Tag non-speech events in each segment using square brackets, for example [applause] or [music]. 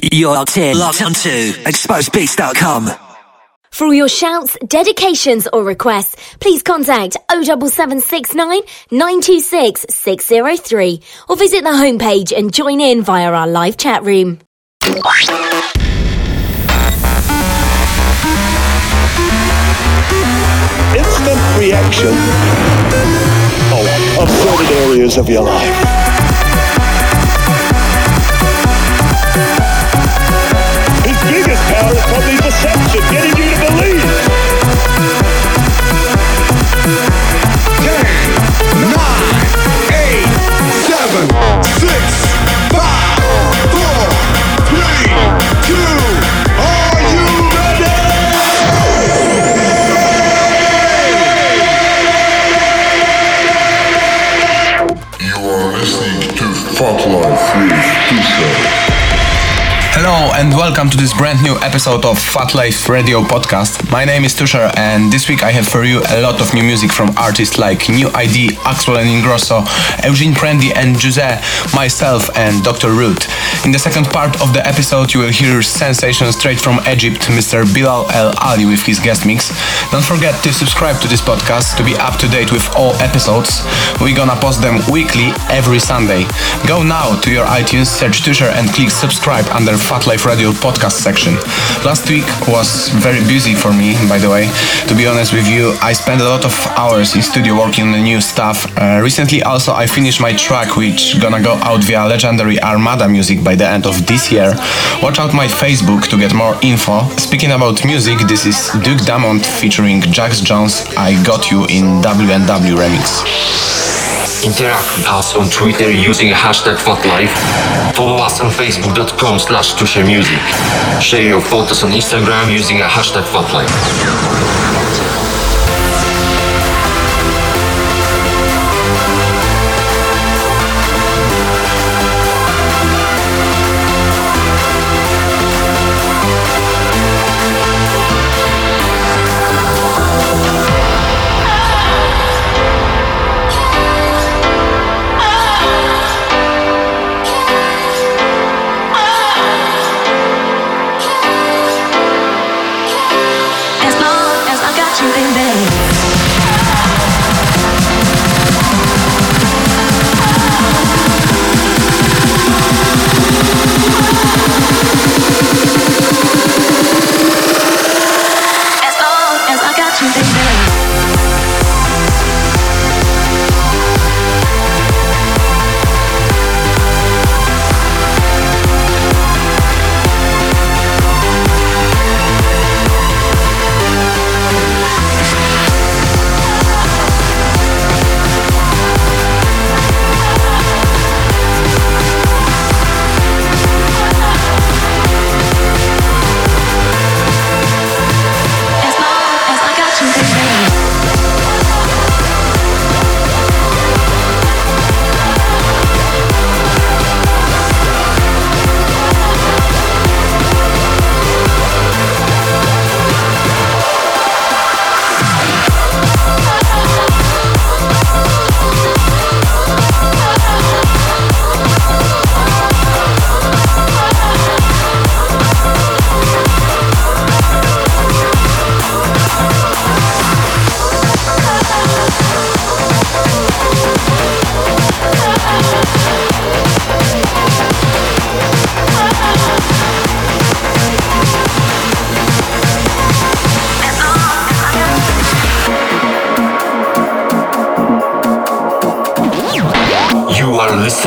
You're locked in, locked onto exposedbeats.com. For all your shouts, dedications, or requests, please contact 07769 926 603 or visit the homepage and join in via our live chat room. Instant reaction. Oh, of certain areas of your life. Getting you to believe. Ten, nine, eight, seven, six, five, four, three, two. Are you ready? You are listening to Phatlive with 2sher. Hello and welcome to this brand new episode of Phatlive Radio podcast. My name is 2sher and this week I have for you a lot of new music from artists like New ID, Axwell and Ingrosso, Eugene Prendi and JUZE, myself and Dr. Rude. In the second part of the episode you will hear sensation straight from Egypt, Mr. Bilal El Aly with his guest mix. Don't forget to subscribe to this podcast to be up to date with all episodes. We're gonna post them weekly every Sunday. Go now to your iTunes, search 2sher and click subscribe under Phatlive Radio podcast section. Last week was very busy for me, by the way. To be honest with you, I spent a lot of hours in studio working on the new stuff. Uh, recently, also, I finished my track, which gonna go out via legendary Armada Music by the end of this year. Watch out my Facebook to get more info. Speaking about music, this is Duke Dumont featuring Jax Jones. I Got You in W&W remix. Interact with us on Twitter using hashtag Phatlive. Follow us on facebook.com slash Music. Share your photos on Instagram using a hashtag Phatlive.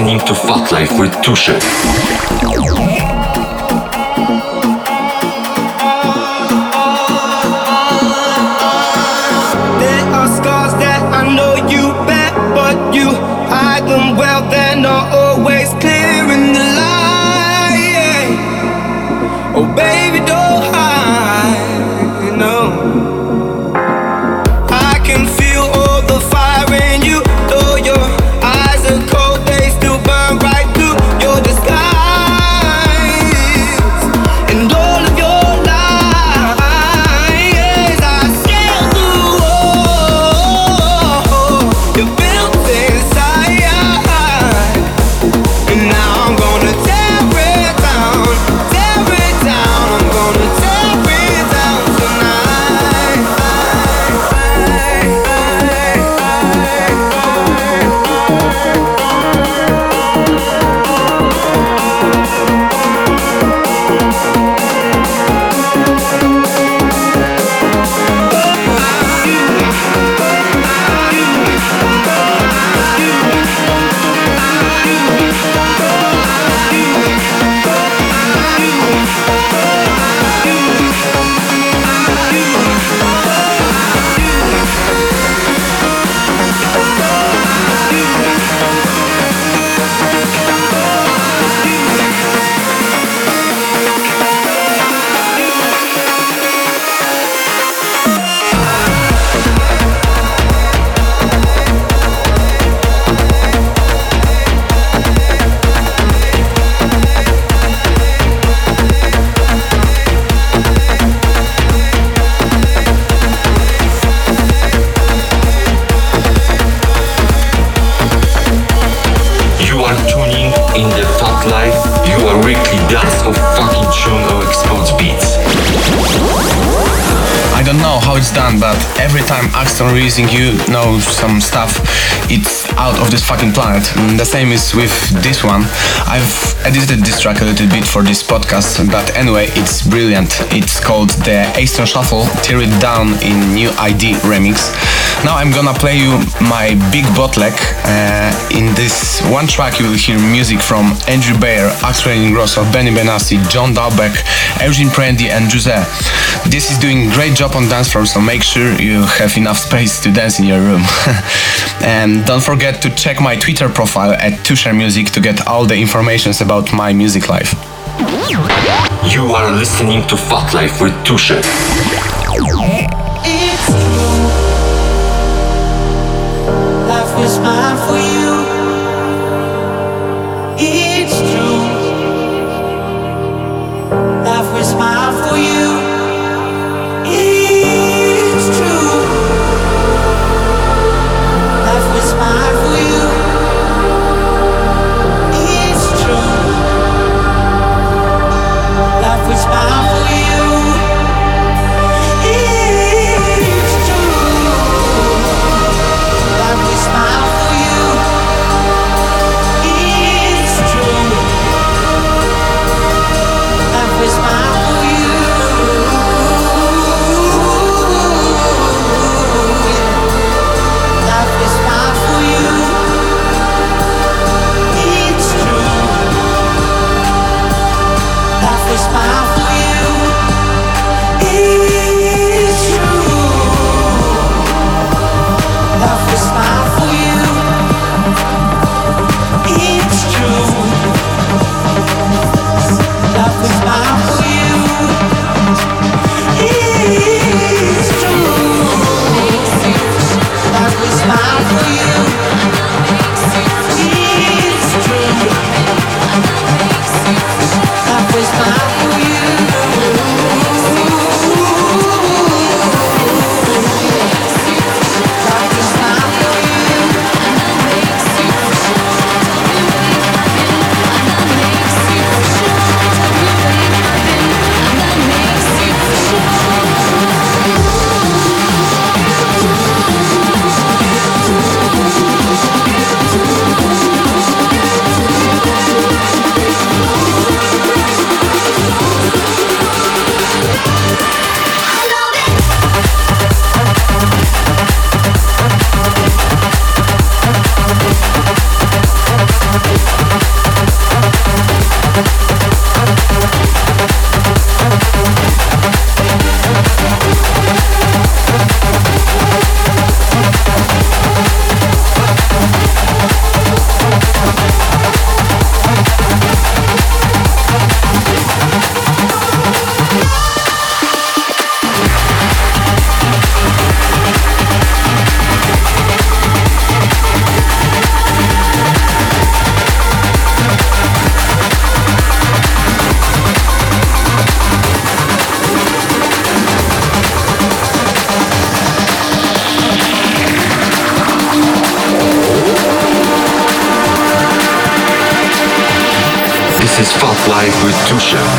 Listening to Phatlive with 2sher. Releasing you know some stuff, it's out of this fucking planet. And the same is with this one. I've edited this track a little bit for this podcast, but anyway, it's brilliant. It's called the Aston Shuffle, Tear It Down in New ID remix. Now I'm gonna play you my big bootleg. Uh, in this one track, you will hear music from Andrew Bayer, Axwell Ingrosso, Benny Benassi, John Dahlbäck, Eugene Prendi, and JUZE. This is doing great job on dance floor, so make sure you have enough space to dance in your room. [laughs] and don't forget to check my Twitter profile at 2sher Music to get all the informations about my music life. You are listening to Phatlive with 2sher. Was mine for you. It's true. Life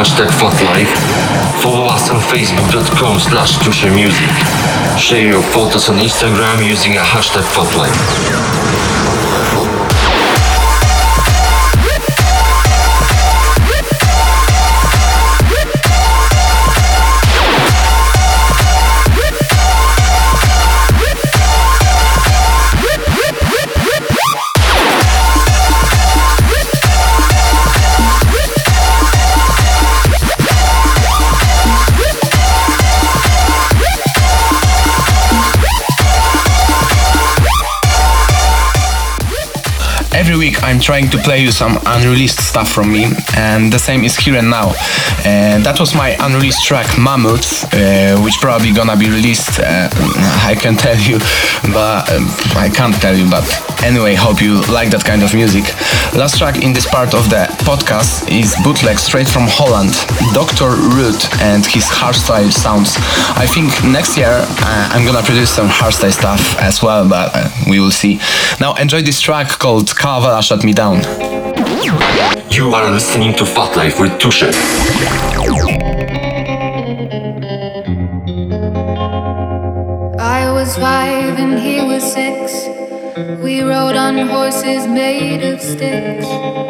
hashtag Phatlive. Follow us on facebook.com slash Music. Share your photos on Instagram using a hashtag Phatlive. Trying to play you some unreleased stuff from me, and the same is here and now. And that was my unreleased track Mammoth, uh, which probably gonna be released. Uh, [laughs] I can tell you, but um, I can't tell you. But anyway, hope you like that kind of music. Last track in this part of the podcast is bootleg straight from Holland, Dr. Rude and his hardstyle sounds. I think next year uh, I'm gonna produce some hardstyle stuff as well, but uh, we will see. Now enjoy this track called Kalavela Shut Me Down. You are listening to Fat Life with 2sher. I was five and he was six. We rode on horses made of sticks.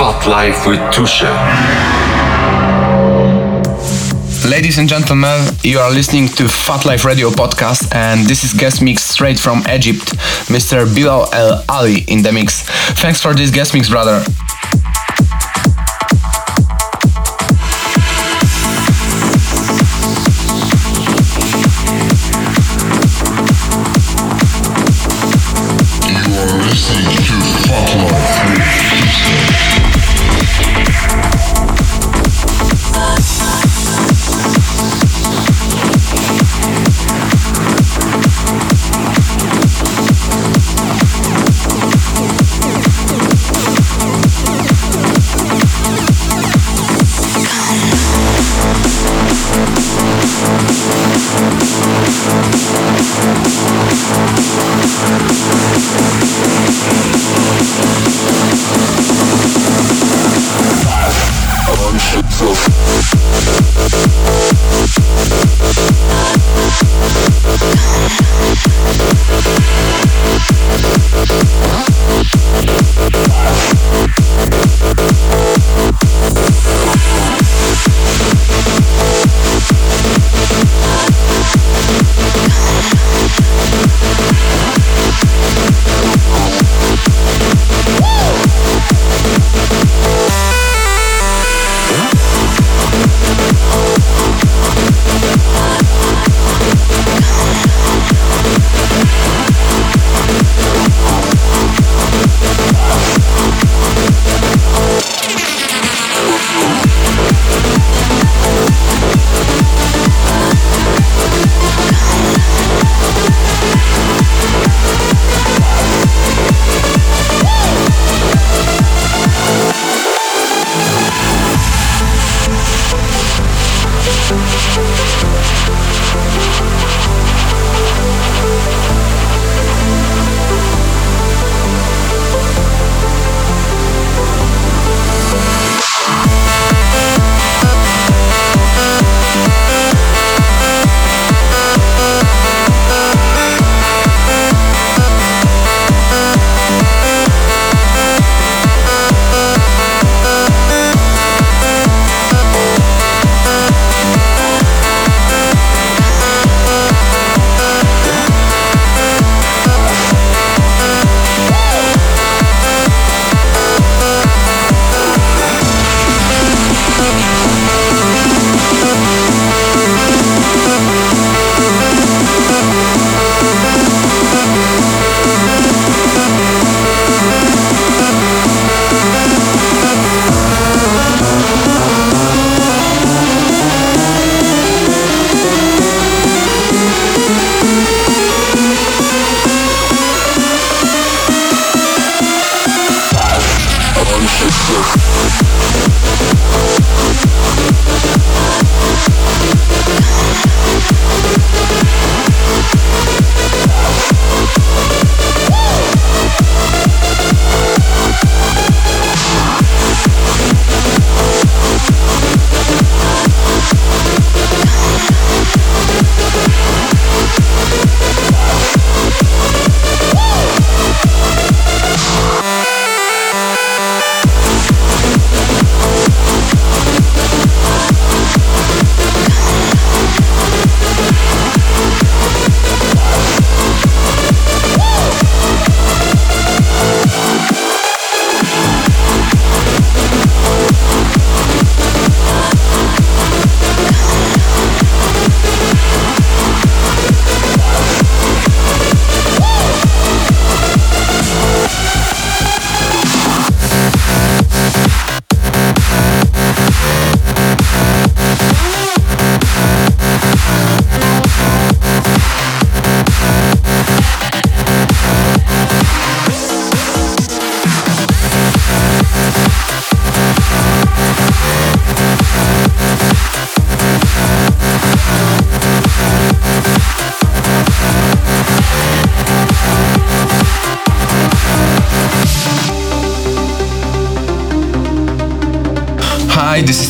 Fat Life with 2sher. Ladies and gentlemen, you are listening to Phatlive Radio podcast, and this is guest mix straight from Egypt, Mr. Bilal El Aly in the mix. Thanks for this guest mix, brother.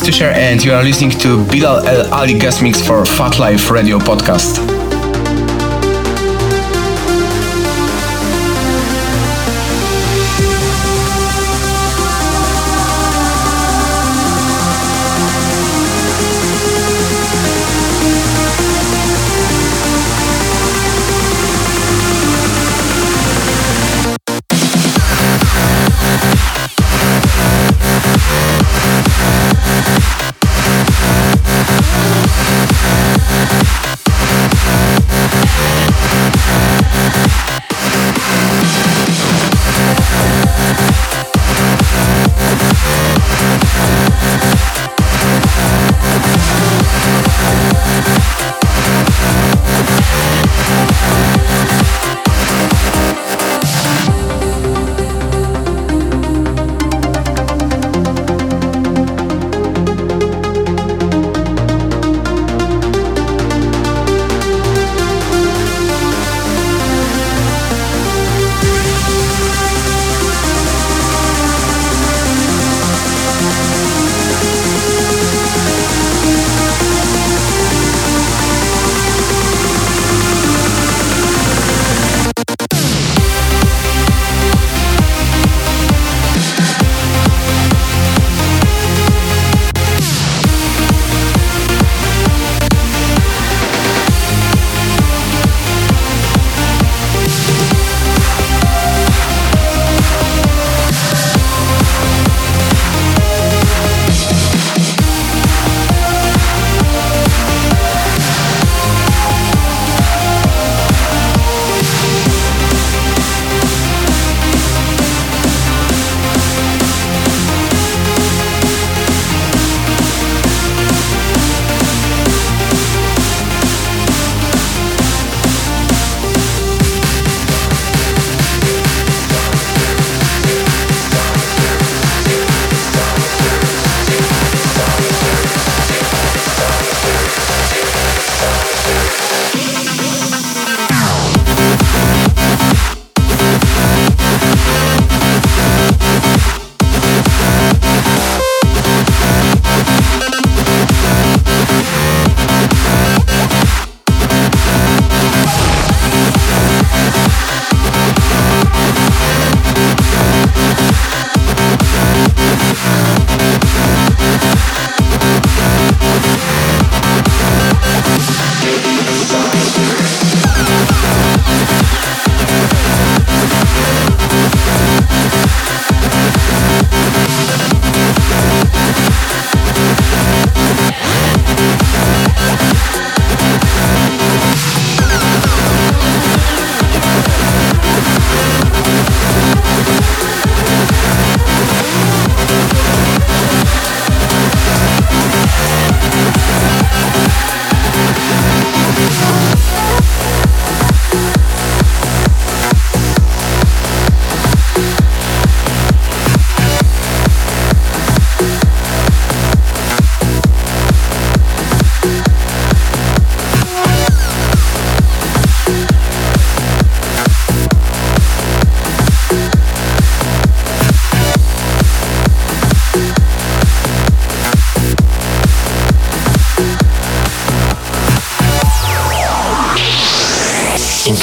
Is 2sher, and you are listening to Bilal El Aly guest mix for Phatlive Radio podcast.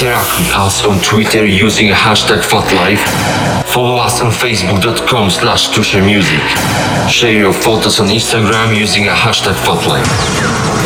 Interact with us on Twitter using a hashtag Phatlive. Follow us on facebook.com slash Music. Share your photos on Instagram using a hashtag Phatlive.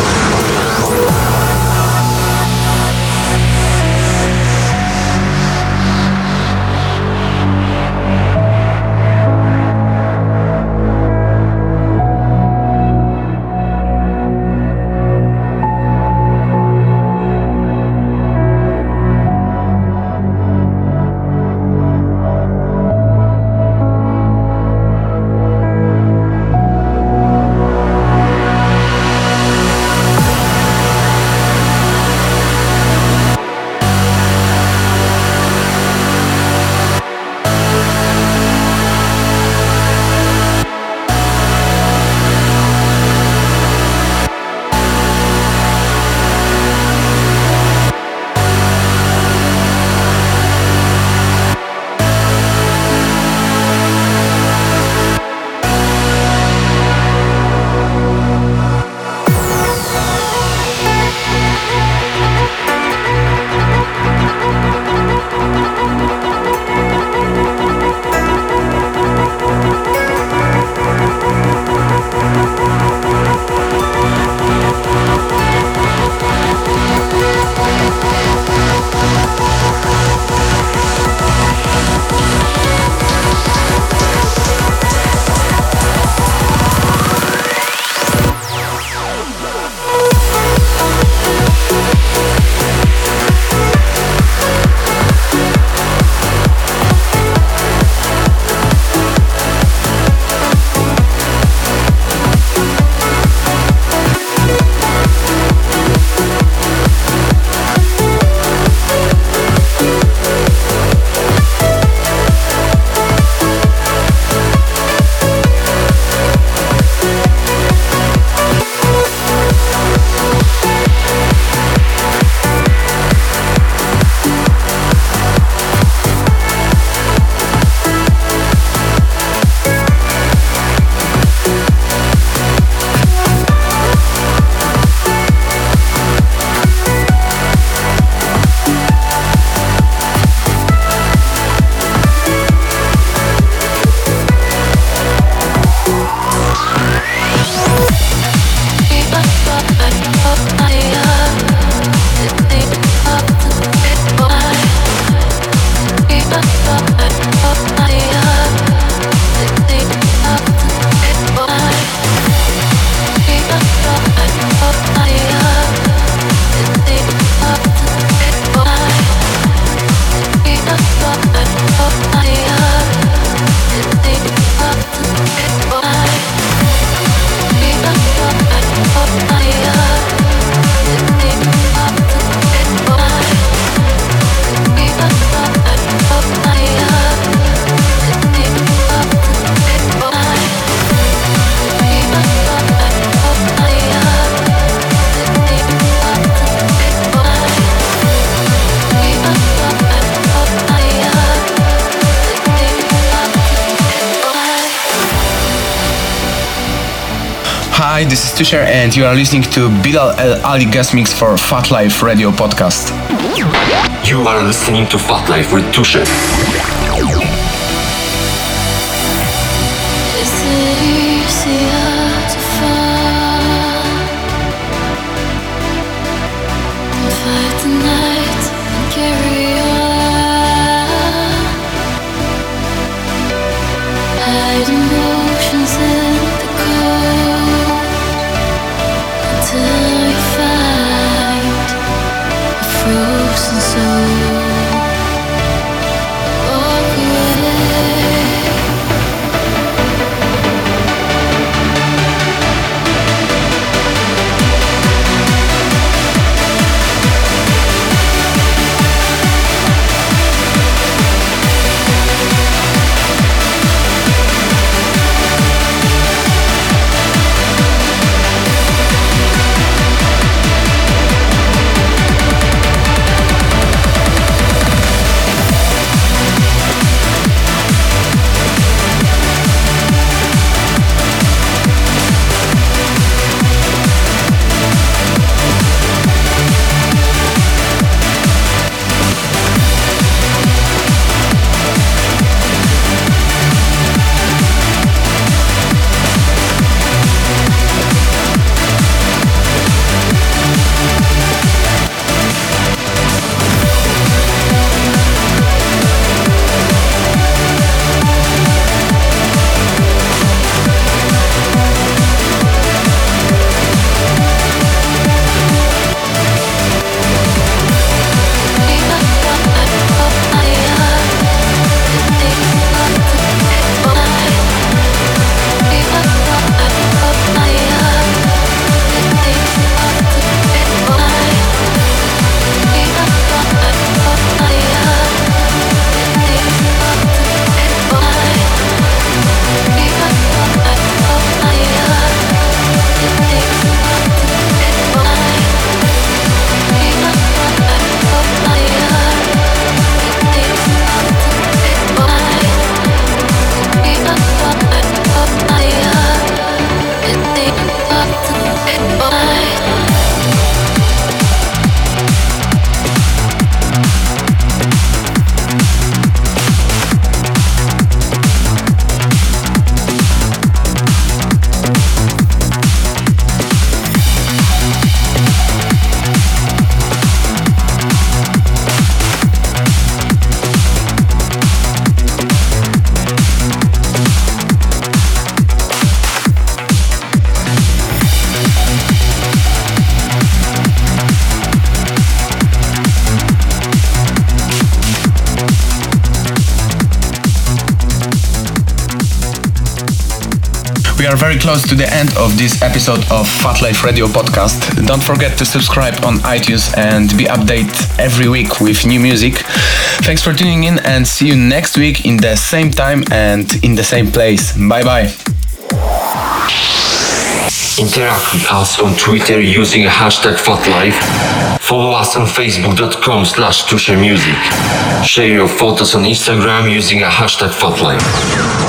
Hi, this is 2sher, and you are listening to Bilal El Aly guest mix for Phatlive Radio podcast. You are listening to Phatlive with 2sher. Close to the end of this episode of Phatlive Radio podcast. Don't forget to subscribe on iTunes and be updated every week with new music. Thanks for tuning in and see you next week in the same time and in the same place. Bye bye. Interact with us on Twitter using a hashtag Phatlive. Follow us on facebook.com slash Music. Share your photos on Instagram using a hashtag Phatlive.